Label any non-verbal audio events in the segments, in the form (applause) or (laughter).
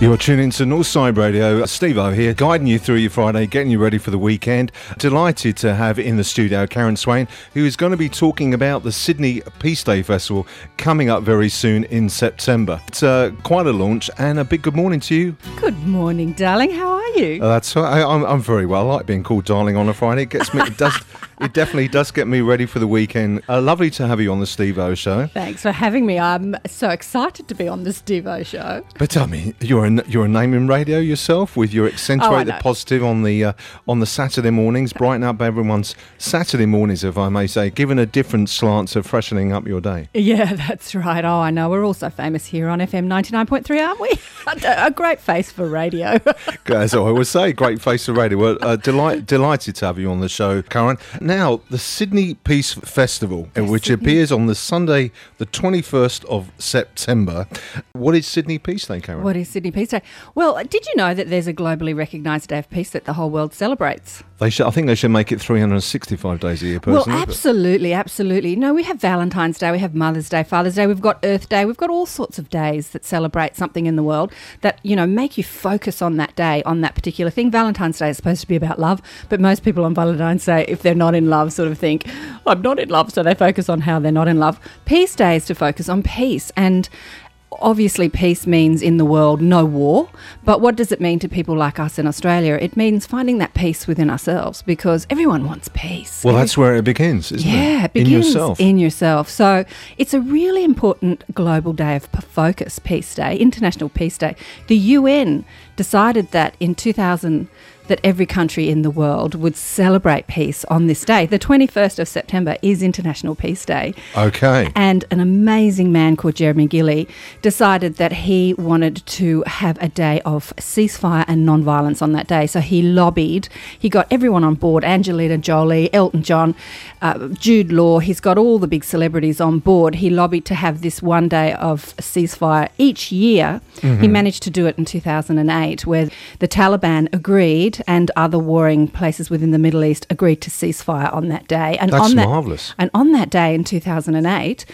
You're tuning into Northside Radio. Steve O here, guiding you through your Friday, getting you ready for the weekend. Delighted to have in the studio Karen Swain, who is going to be talking about the Sydney Peace Day Festival coming up very soon in September. It's uh, quite a launch, and a big good morning to you. Good morning, darling. How are you? Uh, that's I, I'm, I'm very well. I like being called darling on a Friday. It gets me. It does. (laughs) it definitely does get me ready for the weekend. Uh, lovely to have you on the Steve O show. Thanks for having me. I'm so excited to be on the Steve O show. But I mean, you're a, you're a name in radio yourself with your accentuate Oh, the positive on the uh, on the Saturday mornings, brighten up everyone's Saturday mornings, if I may say, giving a different slant of freshening up your day. (laughs) Yeah, that's right. Oh, I know. We're also famous here on FM 99.3, aren't we? (laughs) a great face for radio. (laughs) As I always say, great face of radio. Well, uh, delight, delighted to have you on the show, Karen. Now, the Sydney Peace Festival, uh, which Sydney. appears on the Sunday, the 21st of September. What is Sydney Peace Day, Karen? what is Sydney Peace Day? Well, did you know that there's a globally recognised day of peace that the whole world celebrates? They should, I think they should make it 365 days a year, personally. Well, but- absolutely, absolutely. No, we have Valentine's Day, we have Mother's Day, Father's Day, we've got Earth Day, we've got all sorts of days that celebrate something in the world that, you know, make you focus on that day, on that particular thing. Valentine's Day is supposed to be about love, but most people on Valentine's Day, if they're not in love, sort of think, I'm not in love, so they focus on how they're not in love. Peace Day is to focus on peace and Obviously, peace means in the world no war, but what does it mean to people like us in Australia? It means finding that peace within ourselves because everyone wants peace. well, Every- that's where it begins, isn't it? yeah, it In begins yourself. In yourself. So it's a really important global day of focus, Peace Day, International Peace Day. The UN decided that in 2000 that every country in the world would celebrate peace on this day. The 21st of September is International Peace Day. okay. And an amazing man called Jeremy Gilley decided that he wanted to have a day of ceasefire and non-violence on that day. So he lobbied. He got everyone on board: Angelina Jolie, Elton John, uh, Jude Law. He's got all the big celebrities on board. He lobbied to have this one day of ceasefire each year. He managed to do it in 2008, where the Taliban agreed and other warring places within the Middle East agreed to ceasefire on that day. And That's on that, marvellous. and on that day in 2008,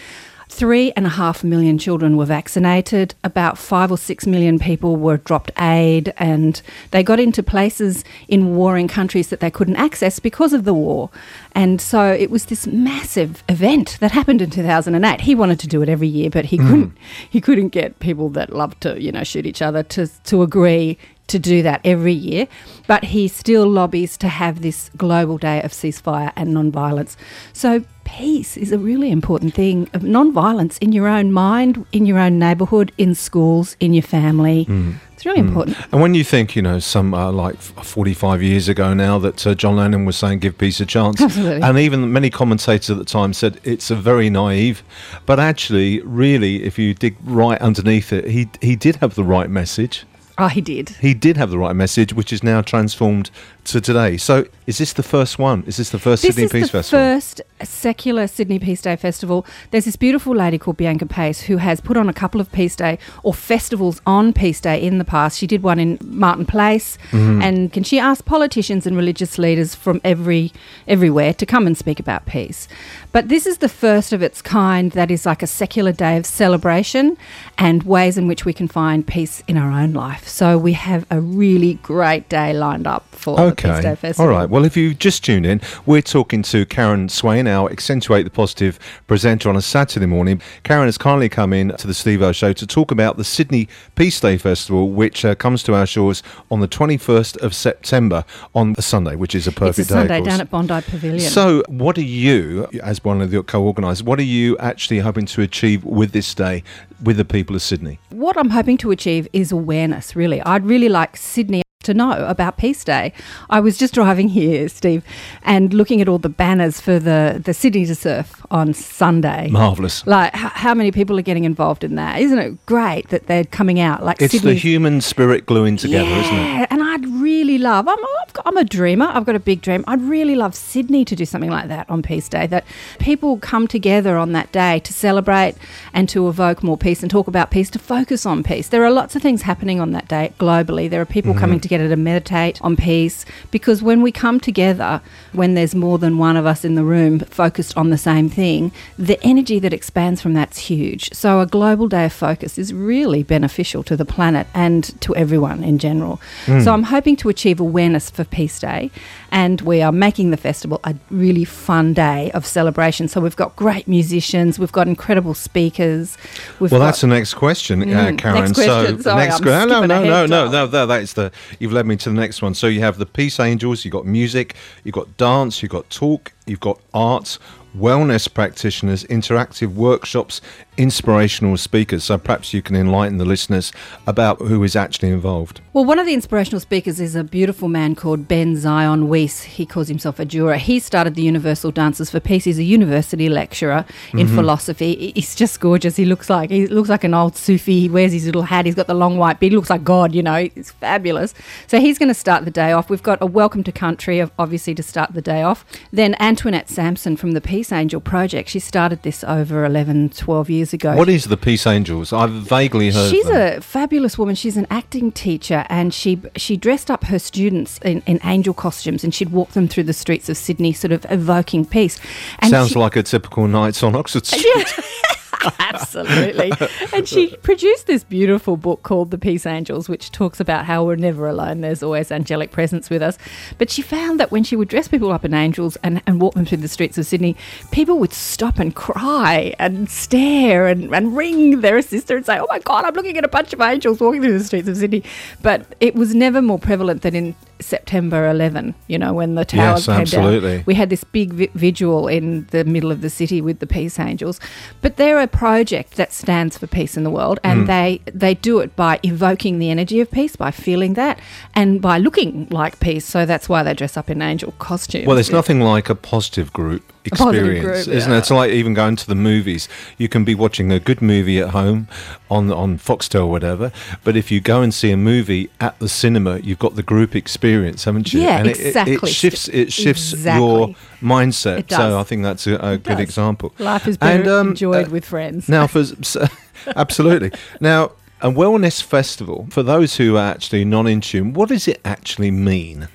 three and a half million children were vaccinated. About five or six million people were dropped aid, and they got into places in warring countries that they couldn't access because of the war. And so it was this massive event that happened in 2008. He wanted to do it every year, but he hmm. couldn't. He couldn't get people that love to, you know, shoot each other to to agree to do that every year, but he still lobbies to have this global day of ceasefire and non-violence. So peace is a really important thing of non-violence in your own mind, in your own neighbourhood, in schools, in your family. It's really important. And when you think, you know, some uh, like 45 years ago now that uh, John Lennon was saying give peace a chance. Absolutely. And even many commentators at the time said it's a very naive. But actually, really, if you dig right underneath it, he, he did have the right message. Oh, he did. He did have the right message, which is now transformed to today. So is this the first one? Is this the first This Sydney is Peace the Festival? first secular Sydney Peace Day festival. There's this beautiful lady called Bianca Pace who has put on a couple of Peace Day or festivals on Peace Day in the past. She did one in Martin Place, Mm-hmm. and can she asked politicians and religious leaders from every everywhere to come and speak about peace. But this is the first of its kind that is like a secular day of celebration and ways in which we can find peace in our own life. So we have a really great day lined up for the Peace Day Okay. festival. All right. Well, if you just tuned in, we're talking to Karen Swain, our Accentuate the Positive presenter on a Saturday morning. Karen has kindly come in to the Steve O Show to talk about the Sydney Peace Day Festival, which uh, comes to our shores on the 21st of September on a Sunday, which is a perfect It's a day. Sunday down at Bondi Pavilion. So, what are you, as one of the co-organisers, what are you actually hoping to achieve with this day with the people of Sydney? what I'm hoping to achieve is awareness, really. I'd really like Sydney to know about Peace Day. I was just driving here, Steve, and looking at all the banners for the, the City to Surf on Sunday. Marvellous. Like, h- how many people are getting involved in that? Isn't it great that they're coming out? Like, It's the human spirit gluing together, isn't it? yeah, and I'd really love. I'm, I've got, I'm a dreamer. I've got a big dream. I'd really love Sydney to do something like that on Peace Day. That people come together on that day to celebrate and to evoke more peace and talk about peace, to focus on peace. There are lots of things happening on that day globally. There are people Mm-hmm. coming together to meditate on peace because when we come together, when there's more than one of us in the room focused on the same thing, the energy that expands from that's huge. So a global day of focus is really beneficial to the planet and to everyone in general. Mm. So I'm hoping to achieve awareness for Peace Day and we are making the festival a really fun day of celebration. So we've got great musicians, we've got incredible speakers. Well, that's the next question, uh, Mm, Karen. next question. (laughs) So next I'm que- no, no, skipping no, no, no, no, no. That's the. You've led me to the next one. So you have the Peace Angels. You've got music. You've got dance. You've got talk. You've got arts. Wellness practitioners, interactive workshops, inspirational speakers. So perhaps you can enlighten the listeners about who is actually involved. Well, one of the inspirational speakers is a beautiful man called Ben Zion Weiss. He calls himself a juror. He started the Universal Dances for Peace. He's a university lecturer in mm-hmm. philosophy. He's just gorgeous. He looks like he looks like an old Sufi. He wears his little hat. He's got the long white beard. He looks like God. You know, he's fabulous. So he's going to start the day off. We've got a welcome to country, of- obviously, to start the day off. Then Antoinette Sampson from the Peace Angel Project. She started this over 11, 12 years ago. What is the Peace Angels? I've vaguely heard. She's a fabulous woman. She's an acting teacher, and she she dressed up her students in, in angel costumes, and she'd walk them through the streets of Sydney, sort of evoking peace. And Sounds she- like a typical nights on Oxford (laughs) Street. (laughs) (laughs) Absolutely. and she produced this beautiful book called The Peace Angels, which talks about how we're never alone. There's always angelic presence with us. But she found that when she would dress people up in angels and, and walk them through the streets of Sydney, people would stop and cry and stare and, and ring their sister and say, Oh my God, I'm looking at a bunch of angels walking through the streets of Sydney. But it was never more prevalent than in September 11, you know, when the towers Yes, came absolutely. down. We had this big vi- vigil in the middle of the city with the Peace Angels, but they're a project that stands for peace in the world, and Mm. they they do it by evoking the energy of peace, by feeling that, and by looking like peace. So that's why they dress up in angel costumes. Well, there's nothing like a positive group experience, group, isn't yeah. it? It's like even going to the movies. You can be watching a good movie at home on on Foxtel or whatever, but if you go and see a movie at the cinema, you've got the group experience, haven't you? Yeah, and it- it, exactly. it, shifts. It shifts your mindset. So I think that's a, a good does. example. Life is better And, um, enjoyed uh, with friends. Now, for (laughs) absolutely now. A wellness festival, for those who are actually not in tune, what does it actually mean?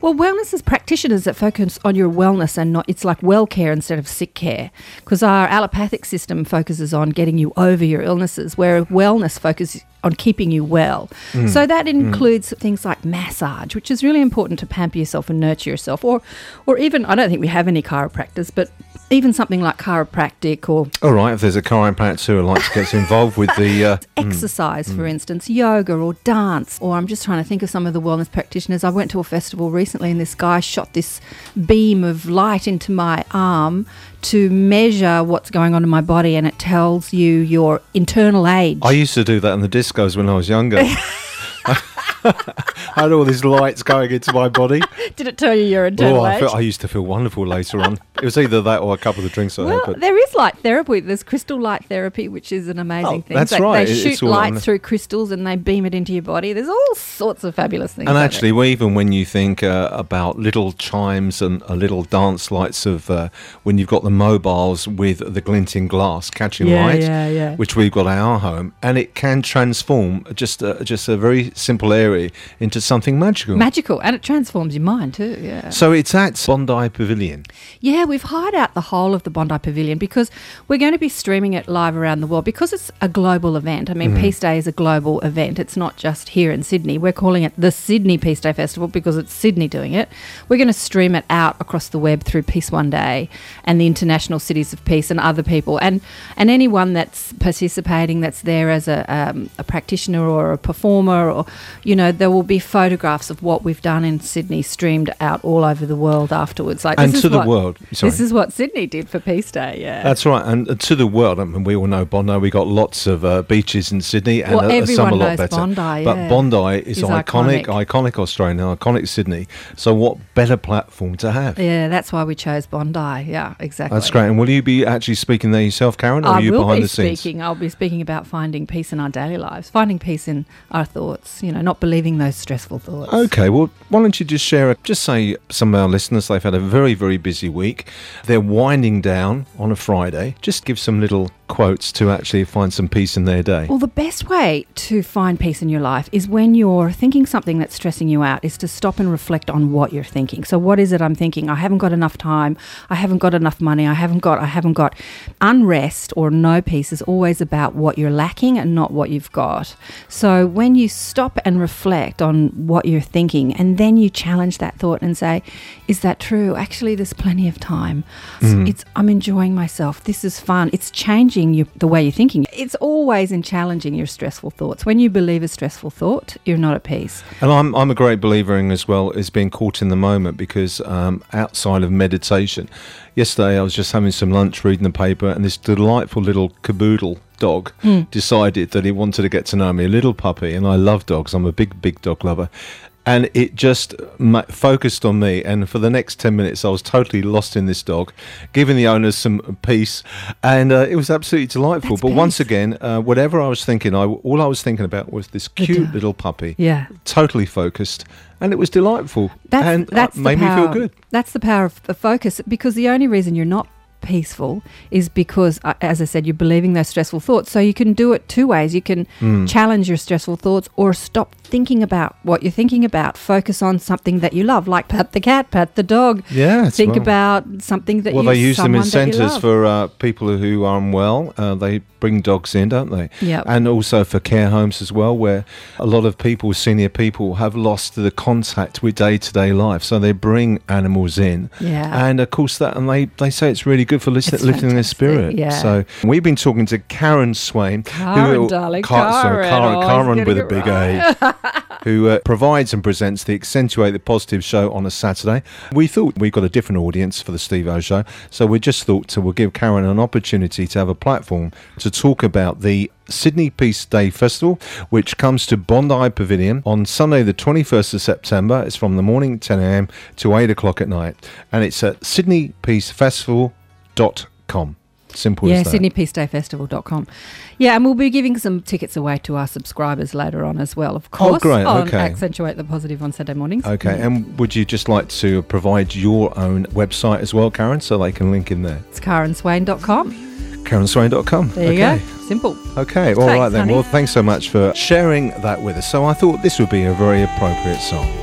Well, wellness is practitioners that focus on your wellness and not, it's like well care instead of sick care. Because our allopathic system focuses on getting you over your illnesses, where wellness focuses on keeping you well. Mm. So that mm. includes things like massage, which is really important to pamper yourself and nurture yourself. Or, or even, I don't think we have any chiropractors, but even something like chiropractic or All right, if there's a chiropractor who likes to get involved with the uh, (laughs) mm. exercise, for instance, yoga or dance, or I'm just trying to think of some of the wellness practitioners. I went to a festival recently and this guy shot this beam of light into my arm to measure what's going on in my body and it tells you your internal age. I used to do that in the discos when I was younger. (laughs) (laughs) I had all these lights going into my body. (laughs) Did it tell you your internal Oh, I, felt, I used to feel wonderful later on. It was either that or a couple of drinks I well, had. There is light therapy. There's crystal light therapy, which is an amazing Oh, thing. that's They- right. They shoot light through crystals and they beam it into your body. There's all sorts of fabulous things. and actually, well, even when you think uh, about little chimes and uh, little dance lights of uh, when you've got the mobiles with the glinting glass catching Yeah, light, yeah, yeah. which we've got at our home, and it can transform just a, just a very simple area into something magical. magical, and it transforms your mind too. Yeah. so it's at Bondi Pavilion. Yeah, we've hired out the whole of the Bondi Pavilion because we're going to be streaming it live around the world because it's a global event. I mean, Peace Day is a global event. It's not just here in Sydney. We're calling it the Sydney Peace Day Festival because it's Sydney doing it. We're going to stream it out across the web through Peace One Day and the International Cities of Peace and other people and and anyone that's participating that's there as a, um, a practitioner or a performer or you know there will be photographs of what we've done in Sydney streamed out all over the world afterwards. Like And this to is the what- world. Sorry. this is what Sydney did for Peace Day, yeah. That's right, and uh, to the world. I mean, we all know Bondi. We got lots of uh, beaches in Sydney, and Well, uh, some a lot knows better. Bondi, but. Bondi is Is iconic, iconic. iconic, Australia, iconic Sydney. So, what better platform to have? yeah, that's why we chose Bondi. Yeah, exactly. That's great. And will you be actually speaking there yourself, Karen, or I are you will behind be the scenes? speaking. I'll be speaking about finding peace in our daily lives, finding peace in our thoughts. You know, not believing those stressful thoughts. Okay, well, why don't you just share, just say some of our listeners, they've had a very, very busy week. They're winding down on a Friday. Just give some little quotes to actually find some peace in their day. Well, the best way to find peace in your life is when you're thinking something that's stressing you out, is to stop and reflect on what you're thinking. So, what is it I'm thinking? I haven't got enough time. I haven't got enough money. I haven't got, I haven't got. Unrest or no peace is always about what you're lacking and not what you've got. So, when you stop and reflect on what you're thinking and then you challenge that thought and say, is that true? Actually, there's plenty of time. Mm. It's, I'm enjoying myself. This is fun. It's changing your, the way you're thinking. It's always in challenging your stressful thoughts. When you believe a stressful thought, you're not at peace. And I'm, I'm a great believer in as well as being caught in the moment because um, outside of meditation, yesterday I was just having some lunch reading the paper and this delightful little cavoodle dog decided that he wanted to get to know me, a little puppy, and I love dogs. I'm a big, big dog lover. And it just focused on me. And for the next 10 minutes, I was totally lost in this dog, giving the owners some peace. And uh, it was absolutely delightful. That's but once again, uh, whatever I was thinking, I, all I was thinking about was this cute little puppy Yeah. totally focused, and it was delightful, That's, and that's uh, made the me feel power- good. That's the power of the focus because the only reason you're not peaceful is because, uh, as I said, you're believing those stressful thoughts. So you can do it two ways. You can Hmm. challenge your stressful thoughts or stop thinking about what you're thinking about. Focus on something that you love, like pat the cat, pat the dog. Yeah, Think well- about something that Well, you they use them in someone that you centres for uh, people who are unwell. Uh, they bring dogs in, don't they? Yep. And also for care homes as well, where a lot of people, senior people, have lost the contact with day to day life. So they bring animals in. Yeah. And of course, that, and they, they say it's really good for listen, lifting their spirit. yeah. So we've been talking to Karen Swain. Karen, darling, Car- Karen. Karen, Oh, Karen with a big A. (laughs) who uh, provides and presents the Accentuate the Positive show on a Saturday. We thought we got a different audience for the Steve O show, so we just thought to we'll give Karen an opportunity to have a platform to talk about the Sydney Peace Day Festival, which comes to Bondi Pavilion on Sunday, the 21st of September. It's from the morning 10 a.m. to 8 o'clock at night, and it's at sydneypeacefestival.com. Simple yeah, as that. sydneypeacedayfestival.com. Yeah, and we'll be giving some tickets away to our subscribers later on as well, of oh, course. Oh, great, On okay. Accentuate the Positive on Saturday mornings. Okay, and would you just like to provide your own website as well, Karen, so they can link in there? It's karenswain.com. KarenSwain.com. There you okay. go. Simple. Okay, all Thanks, right then. honey. Well, thanks so much for sharing that with us. So I thought this would be a very appropriate song.